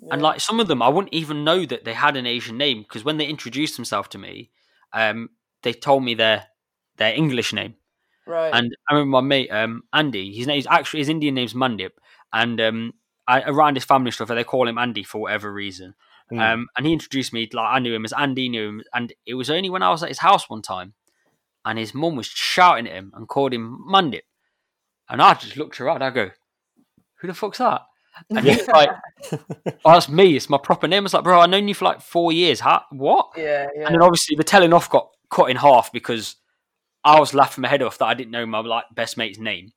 Yeah, And like some of them, I wouldn't even know that they had an Asian name because when they introduced themselves to me, um, they told me their their English name. right. And I remember my mate um, Andy. His name's actually his Indian name's Mandip, and um, I, around his family stuff, they call him Andy for whatever reason. Mm. Um, and he introduced me like I knew him as Andy knew him, and it was only when I was at his house one time, and his mum was shouting at him and called him Mandip, and I just looked around. I go, "Who the fuck's that?" And he's like, "Oh, that's me. It's my proper name." I was like, "Bro, I've known you for like four years. How, what?" yeah, yeah. And then obviously the telling off got cut in half because I was laughing my head off that I didn't know my like best mate's name.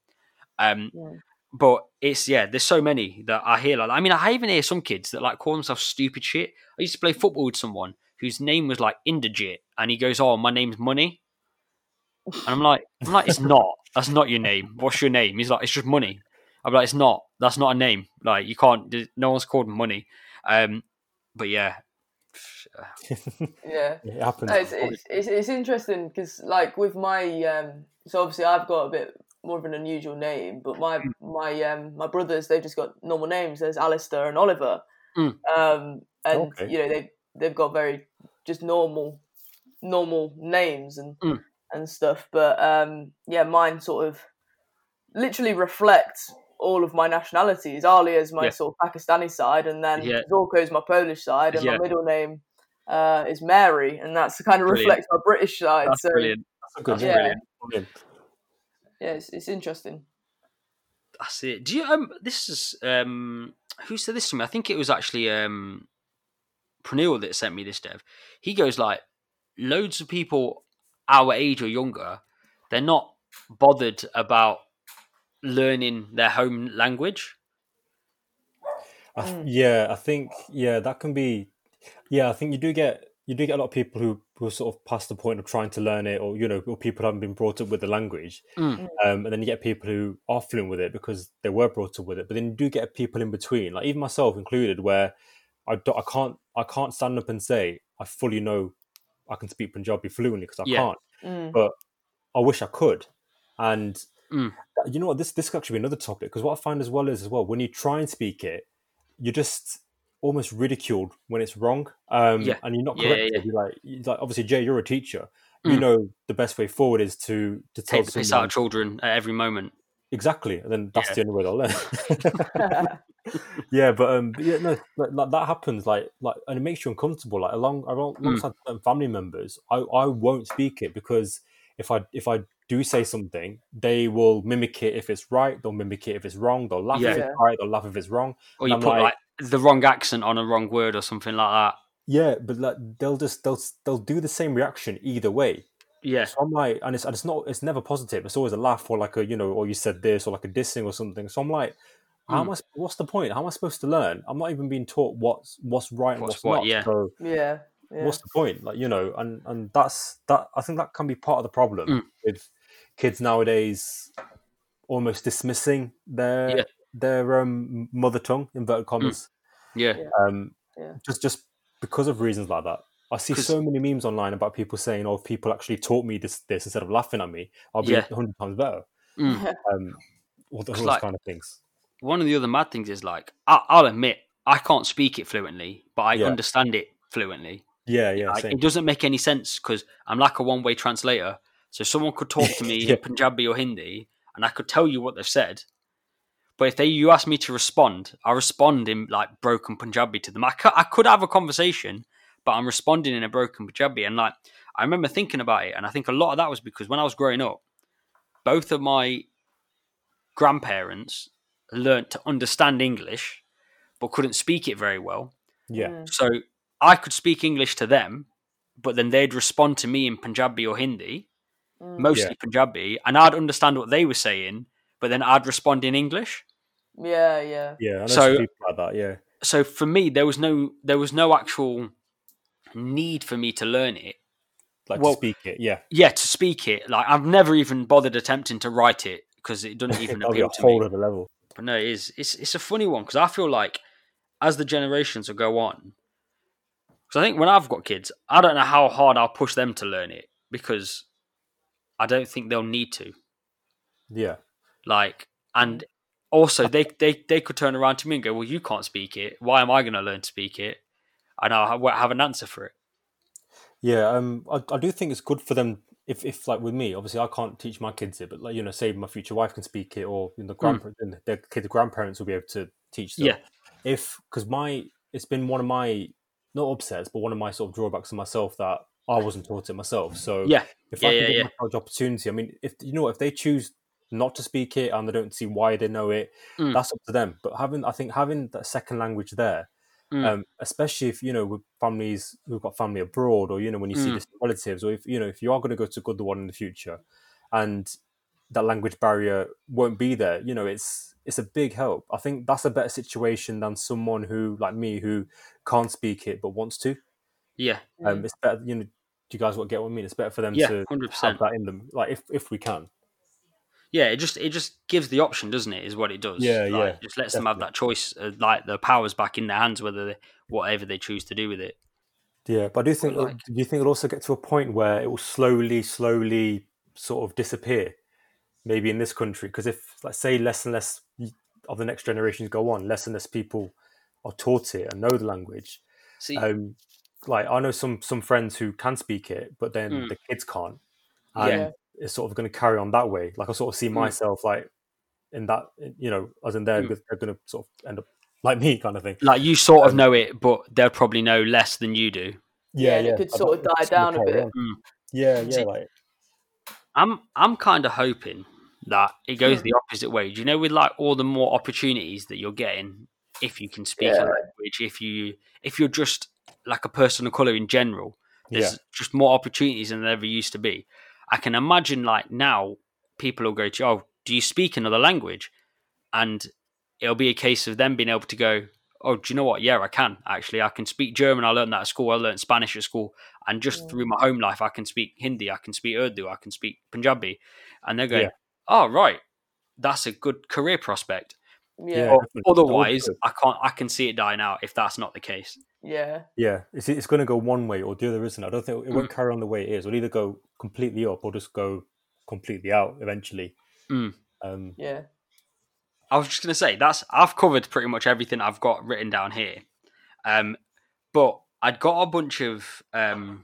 Um, Yeah. but it's yeah, there's so many that I hear like. I mean, I even hear some kids that like call themselves stupid shit. I used to play football with someone whose name was like Inderjit, and he goes, "Oh, my name's Money," and I'm like, "I'm like, it's not. That's not your name. What's your name?" He's like, "It's just Money." I'm like, "It's not. That's not a name. Like, you can't. No one's called Money." Um, but yeah, yeah. it happens. No, it's, it's, it's, it's interesting because like with my um so obviously I've got a bit more of an unusual name but my Mm. my um my brothers they've just got normal names there's Alistair and Oliver Mm. um and Okay. you know they they've got very just normal normal names and Mm. and stuff but um yeah mine sort of literally reflects all of my nationalities Ali is my Yeah. sort of Pakistani side and then Yeah. Zorko is my Polish side and Yeah. my middle name uh, is Mary, and that's kind of Brilliant. reflects my British side. that's so brilliant. That's good yeah. brilliant. Brilliant. yeah, it's, it's interesting. That's it. Do you um this is um who said this to me? I think it was actually um Pranil that sent me this dev. He goes like loads of people our age or younger, they're not bothered about learning their home language. I th- Mm. Yeah, I think yeah that can be. Yeah, I think you do get you do get a lot of people who who sort of past the point of trying to learn it, or you know, or people haven't been brought up with the language, Mm. um, and then you get people who are fluent with it because they were brought up with it. But then you do get people in between, like even myself included, where I don't, I can't I can't stand up and say I fully know I can speak Punjabi fluently because I Yeah. can't. Mm. But I wish I could, and Mm. you know what? This this could actually be another topic because what I find as well is as well when you try and speak it, you're just almost ridiculed when it's wrong. Um, Yeah. and you're not Yeah, corrected. yeah. You're like, you're like obviously, Jay, you're a teacher. You Mm. know the best way forward is to to tell Take the piss out of children at every moment. exactly, and then that's Yeah. the only way they'll learn. yeah, but um, yeah, no, like, like that happens, like like, and it makes you uncomfortable. Like along Mm. along- alongside certain family members, I I won't speak it because if I if I do say something, they will mimic it if it's right. They'll mimic it if it's wrong. They'll laugh if it's right. They'll laugh if it's wrong. Or you I'm put like- like the wrong accent on a wrong word or something like that. Yeah, but like they'll just they'll they'll do the same reaction either way. Yeah. So I'm like, and it's and it's not it's never positive. It's always a laugh or like a you know, or you said this or like a dissing or something. So I'm like, how Hmm. am I? What's the point? How am I supposed to learn? I'm not even being taught what's what's right and What's what's, what, not. yeah. So yeah, yeah. what's the point? Like you know, and and that's that. I think that can be part of the problem Mm. with kids nowadays. almost dismissing their Yeah. their um, mother tongue inverted commas. Yeah. Um, Yeah. just just because of reasons like that. I see so many memes online about people saying, "Oh, if people actually taught me this this instead of laughing at me, I'll be a Yeah. hundred times better." Mm. Um, all, th- all 'Cause, those like- kind of things. One of the other mad things is like I, I'll admit I can't speak it fluently, but I Yeah. understand it fluently. Yeah, yeah, Like, it doesn't make any sense because I'm like a one-way translator. So someone could talk to me Yeah. in Punjabi or Hindi, and I could tell you what they've said. But if they you ask me to respond, I respond in like broken Punjabi to them. I could, I could have a conversation, but I'm responding in a broken Punjabi. And like I remember thinking about it, and I think a lot of that was because when I was growing up, both of my grandparents learnt to understand English, but couldn't speak it very well. Yeah. So I could speak English to them, but then they'd respond to me in Punjabi or Hindi, Mm. mostly Punjabi, and I'd understand what they were saying, but then I'd respond in English. Yeah, yeah. yeah. I know So- people like that. Yeah, So for me, there was no there was no actual need for me to learn it. like Well- to speak it. Yeah, Yeah, to speak it. Like I've never even bothered attempting to write it because it doesn't even that'll be a appeal to whole me. other level. But no, it is. It's it's a funny one because I feel like as the generations will go on, because I think when I've got kids, I don't know how hard I'll push them to learn it because I don't think they'll need to. Yeah, Like, and also they they they could turn around to me and go, "Well, you can't speak it. Why am I going to learn to speak it?" And I'll have, have an answer for it. yeah. Um, I, I do think it's good for them. If, if like with me, obviously I can't teach my kids it, but like you know, say my future wife can speak it, or you know, the grandparents, mm. their kids' grandparents will be able to teach them. Yeah. If because my it's been one of my not upsets, but one of my sort of drawbacks to myself that I wasn't taught it myself. So Yeah, if Yeah, I can yeah, give yeah. my child opportunity, I mean, if you know, if they choose not to speak it and they don't see why they know it, Mm. that's up to them. But having, I think, having that second language there, Mm. um, especially if you know with families who've got family abroad, or you know when you see Mm. distant relatives, or if you know if you are going to go to good the one in the future, and that language barrier won't be there, you know, it's it's a big help. I think that's a better situation than someone who like me who can't speak it but wants to. yeah, Um, it's better, you know. Do you guys what get what I mean? It's better for them yeah, to hundred have percent. that in them, like if if we can. Yeah, it just it just gives the option, doesn't it? Is what it does. Yeah, Like, yeah, it Just lets them have that choice, uh, like the powers back in their hands, whether they, whatever they choose to do with it. Yeah, but I do think. like- do you think it'll also get to a point where it will slowly, slowly sort of disappear? Maybe in this country, because if, like, say, less and less of the next generations go on, less and less people are taught it and know the language. See, Um, like I know some some friends who can speak it, but then Mm. the kids can't, Yeah. and it's sort of going to carry on that way. Like I sort of see Mm. myself like in that, you know, as in they're Mm. they're going to sort of end up like me, kind of thing. like you sort of um, know it, but they'll probably know less than you do. Yeah, and it could sort of die down a bit. Mm. Yeah, yeah, See- like I'm I'm kind of hoping that it goes Hmm. the opposite way. Do you know, with like all the more opportunities that you're getting if you can speak Yeah. a language, if you if you're just like a person of color in general, there's yeah, just more opportunities than there ever used to be. I can imagine like now people will go to, oh, do you speak another language? And it'll be a case of them being able to go, oh, do you know what? Yeah, I can actually. I can speak German. I learned that at school. I learned Spanish at school. And just Yeah. through my home life, I can speak Hindi. I can speak Urdu. I can speak Punjabi. And they're going, Yeah. oh, right. That's a good career prospect. Yeah, Yeah. But definitely. That would be otherwise. I can't. I can see it dying out if that's not the case. yeah, yeah. It's it's going to go one way or the other, isn't it? I don't think it Mm. won't carry on the way it is. It'll either go completely up or just go completely out eventually. Mm. Um, yeah. I was just going to say that's I've covered pretty much everything I've got written down here, um, but I'd got a bunch of um,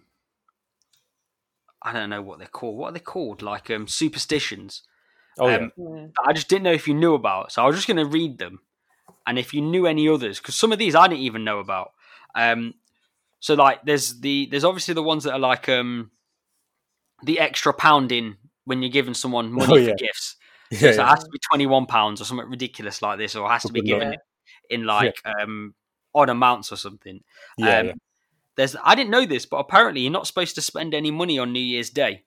I don't know what they're called. What are they called? Like um, superstitions. Oh yeah, Um, that I just didn't know if you knew about. So I was just going to read them, and if you knew any others, because some of these I didn't even know about. Um, so like, there's the there's obviously the ones that are like um, the extra pounding when you're giving someone money Oh, for gifts. yeah, So it has to be twenty one pounds or something ridiculous like this, or it has to be Good luck. given in like um, odd amounts or something. yeah, um, yeah. There's I didn't know this, but apparently you're not supposed to spend any money on New Year's Day.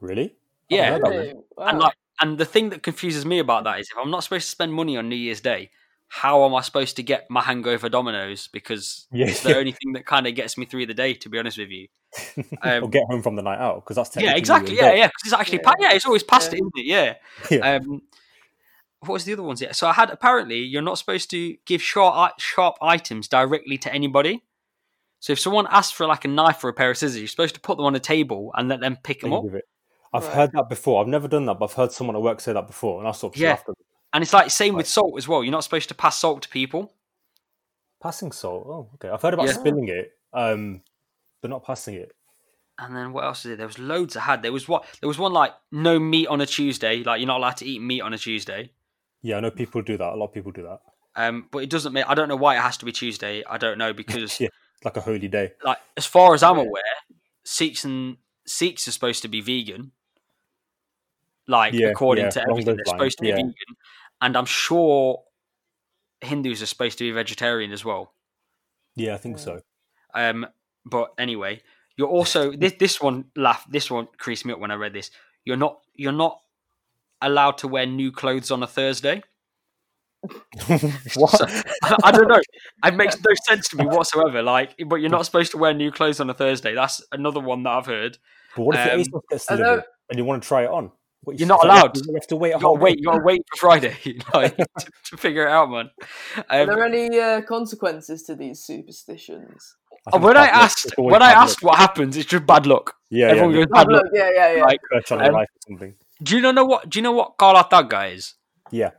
Really? Yeah, heard? Wow. and like and the thing that confuses me about that is if I'm not supposed to spend money on New Year's Day, how am I supposed to get my hangover Domino's? Because Yeah, it's the only thing that kind of gets me through the day. To be honest with you. or Um, get home from the night out because that's yeah, exactly. Yeah, bed. yeah. Because it's actually Yeah. pa- yeah, it's always past Yeah. it, isn't it? Yeah. Yeah. Um, what was the other ones? Yeah. So I had apparently you're not supposed to give sharp sharp items directly to anybody. So if someone asks for like a knife or a pair of scissors, you're supposed to put them on a table and let them pick them up. it. I've Right. heard that before. I've never done that, but I've heard someone at work say that before, and I sort of Yeah. laughed at them. And it's like same with salt as well. You're not supposed to pass salt to people. Passing salt. Oh, okay. I've heard about Yeah. spilling it, um, but not passing it. And then what else is it? There was loads I had. There was what there was one like no meat on a Tuesday. Like you're not allowed to eat meat on a Tuesday. Yeah, I know people do that. A lot of people do that. Um, but it doesn't make. I don't know why it has to be Tuesday. I don't know because Yeah, it's like a holy day. like as far as I'm aware, Sikhs and Sikhs are supposed to be vegan. Like Yeah, according yeah, to everything, those they're supposed to be yeah. vegan, and I'm sure Hindus are supposed to be vegetarian as well. Yeah, I think so. Um, but anyway, you're also this this one laugh. This one creased me up when I read this. You're not you're not allowed to wear new clothes on a Thursday. what? So, I don't know. It makes no sense to me whatsoever. Like, but you're not supposed to wear new clothes on a Thursday. That's another one that I've heard. But what if Um, your ASOS gets I delivered know- and you want to try it on? What, You're not you have allowed. to- You have to wait a You whole gotta wait. You gotta wait for Friday like, to, to figure it out, man. Are Um, there any uh, consequences to these superstitions? think when I bad luck. asked, when I asked luck. what happens, it's just bad luck. yeah, Everyone yeah, goes Bad bad luck. luck, yeah, yeah, yeah. Like, curse on your um, life or something. do you know what? Do you know what Kala Tagga is? Yeah,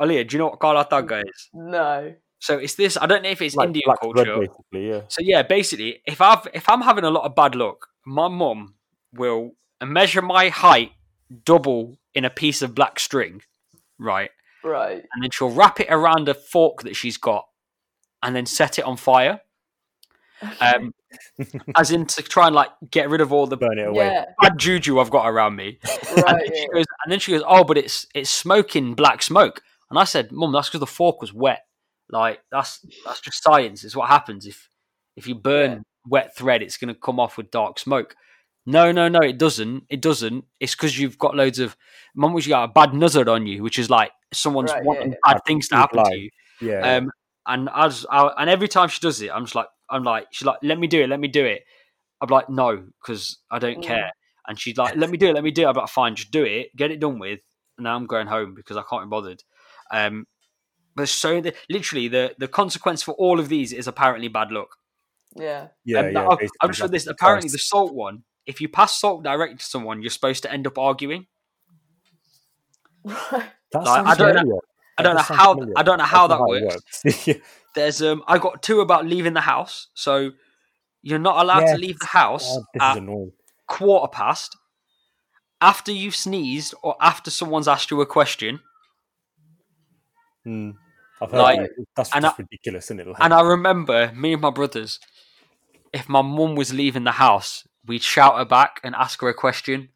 Aliyah, do you know what Kala Tagga is? no. So it's this. I don't know if it's like Indian black bread, culture. basically. Yeah, So yeah, basically, if I've if I'm having a lot of bad luck, my mum will measure my height double in a piece of black string, right? Right. And then she'll wrap it around a fork that she's got, and then set it on fire. Um, as in to try and like get rid of all the burn it away. yeah. bad juju I've got around me. And Right. then, she Yeah. goes, and then she goes, "Oh, but it's it's smoking black smoke." And I said, "Mum, that's because the fork was wet. Like that's that's just science. It's what happens if if you burn Yeah. wet thread, it's going to come off with dark smoke." No, no, no, it doesn't. It doesn't. It's because you've got loads of mum, which you got a bad nazar on you, which is like someone's Right, wanting yeah. bad Bad things to things happen to you. Yeah, yeah. Um, and as I, and every time she does it, I'm just like, I'm like, she's like, let me do it, let me do it. I'm like, no, because I don't Mm. care. And she's like, let me do it, let me do it. I'm like, fine, just do it, get it done with. And now I'm going home because I can't be bothered. Um, but so the, literally the the consequence for all of these is apparently bad luck. Yeah. yeah, Um, yeah. I'm basically, I've just read this. the Apparently, the salt one. If you pass salt directly to someone, you're supposed to end up arguing. Right. Like, I don't know- I don't know how familiar. I don't know how don't that know it works. Yeah. There's um I got two about leaving the house. So you're not allowed Yes. to leave the house Oh, at quarter past after you've sneezed or after someone's asked you a question. Hmm. I've heard Like- that. That's and just ridiculous, isn't it? Like, And I remember me and my brothers, if my mum was leaving the house, we'd shout her back and ask her a question.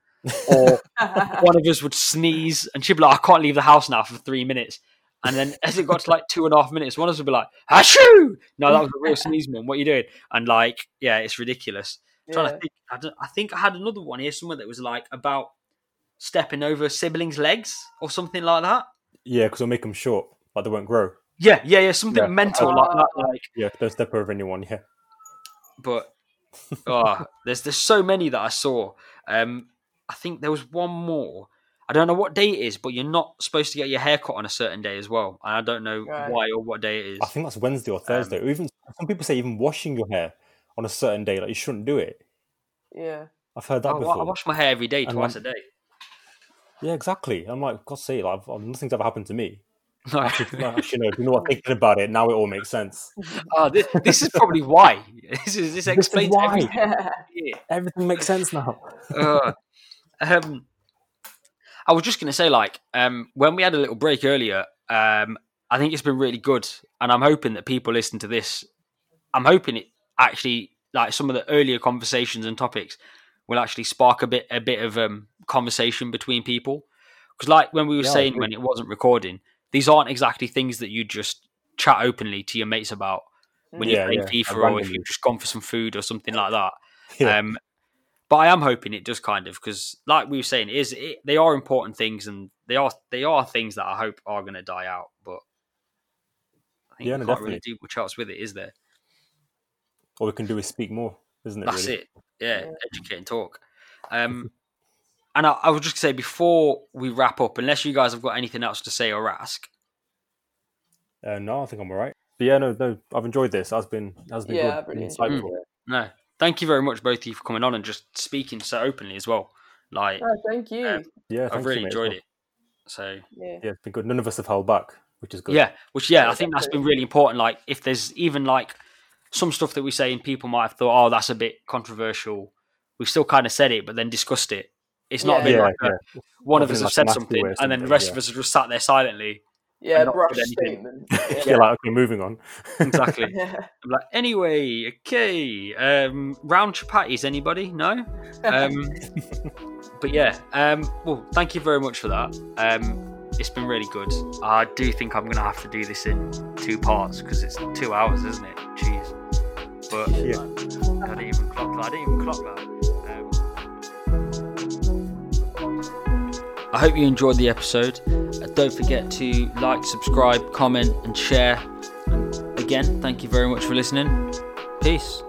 Or one of us would sneeze and she'd be like, I can't leave the house now for three minutes. And then as it got to like two and a half minutes, one of us would be like, Ashoo! No, that was a real sneeze, mum. What are you doing? And like, yeah, it's ridiculous. I'm trying to think. I, don't- I think I had another one here somewhere that was like about stepping over siblings' legs or something like that. yeah, because it'll make them short, like they won't grow. Yeah, yeah, yeah, something Yeah. mental like that. Uh, like, Yeah, don't step over anyone. Yeah, but oh, there's there's so many that I saw. Um, I think there was one more. I don't know what day it is, but you're not supposed to get your hair cut on a certain day as well. And I don't know Right. why or what day it is. I think that's Wednesday or Thursday. Um, or even some people say even washing your hair on a certain day, like you shouldn't do it. yeah. I've heard that I, before. I wash my hair every day, And twice one- a day. Yeah, exactly. I'm like, God, sake, like, nothing's ever happened to me. No. Actually, no, actually. Do you know what? Thinking about it now, it all makes sense. oh, this, this is probably why. This is this is explains why. everything. Yeah. Everything makes sense now. Uh, um, I was just going to say, like, um, when we had a little break earlier, um, I think it's been really good, and I'm hoping that people listen to this. I'm hoping it actually, like, some of the earlier conversations and topics will actually spark a bit, a bit of um, conversation between people. Because, like, when we were Yeah, saying when it wasn't recording, these aren't exactly things that you just chat openly to your mates about when Yeah, you're yeah, playing FIFA or if you've just gone for some food or something like that. Yeah. Um, but I am hoping it does kind of because, like we were saying, it is it, they are important things and they are they are things that I hope are going to die out. But think Yeah, we no, can't really definitely. do much else with it, is there? All we can do is speak more, isn't it? That's really? it. Yeah, Yeah. educate and talk. Um, and I, I would just say before we wrap up, unless you guys have got anything else to say or ask, Uh, no, I think I'm all right. But yeah, no, no, I've enjoyed this. That's been that's been Yeah, good. I've really insightful. it. no. Thank you very much, both of you, for coming on and just speaking so openly as well. Like, Oh, thank you. Um, Yeah, I've really you, enjoyed well. it. So, yeah. Yeah, it's been good. None of us have held back, which is good. yeah, which, yeah, Yeah, I think that's been really important. Like, if there's even like some stuff that we say and people might have thought, oh, that's a bit controversial, we've still kind of said it, but then discussed it. It's not Yeah. been yeah, like a- yeah. one of us have like said nasty something, way or and then the rest yeah. of us have just sat there silently. Yeah, not brush said anything. statement. Yeah, Yeah. like okay, moving on. Exactly. Yeah. I'm like, anyway, okay. Um, round chapatis, anybody? No? Um, but yeah, um, well, thank you very much for that. Um, it's been really good. I do think I'm going to have to do this in two parts because it's two hours, isn't it? Jeez. But Yeah. I didn't even clock that. I didn't even clock that. I hope you enjoyed the episode. Uh, don't forget to like, subscribe, comment, and share. And again, thank you very much for listening. Peace.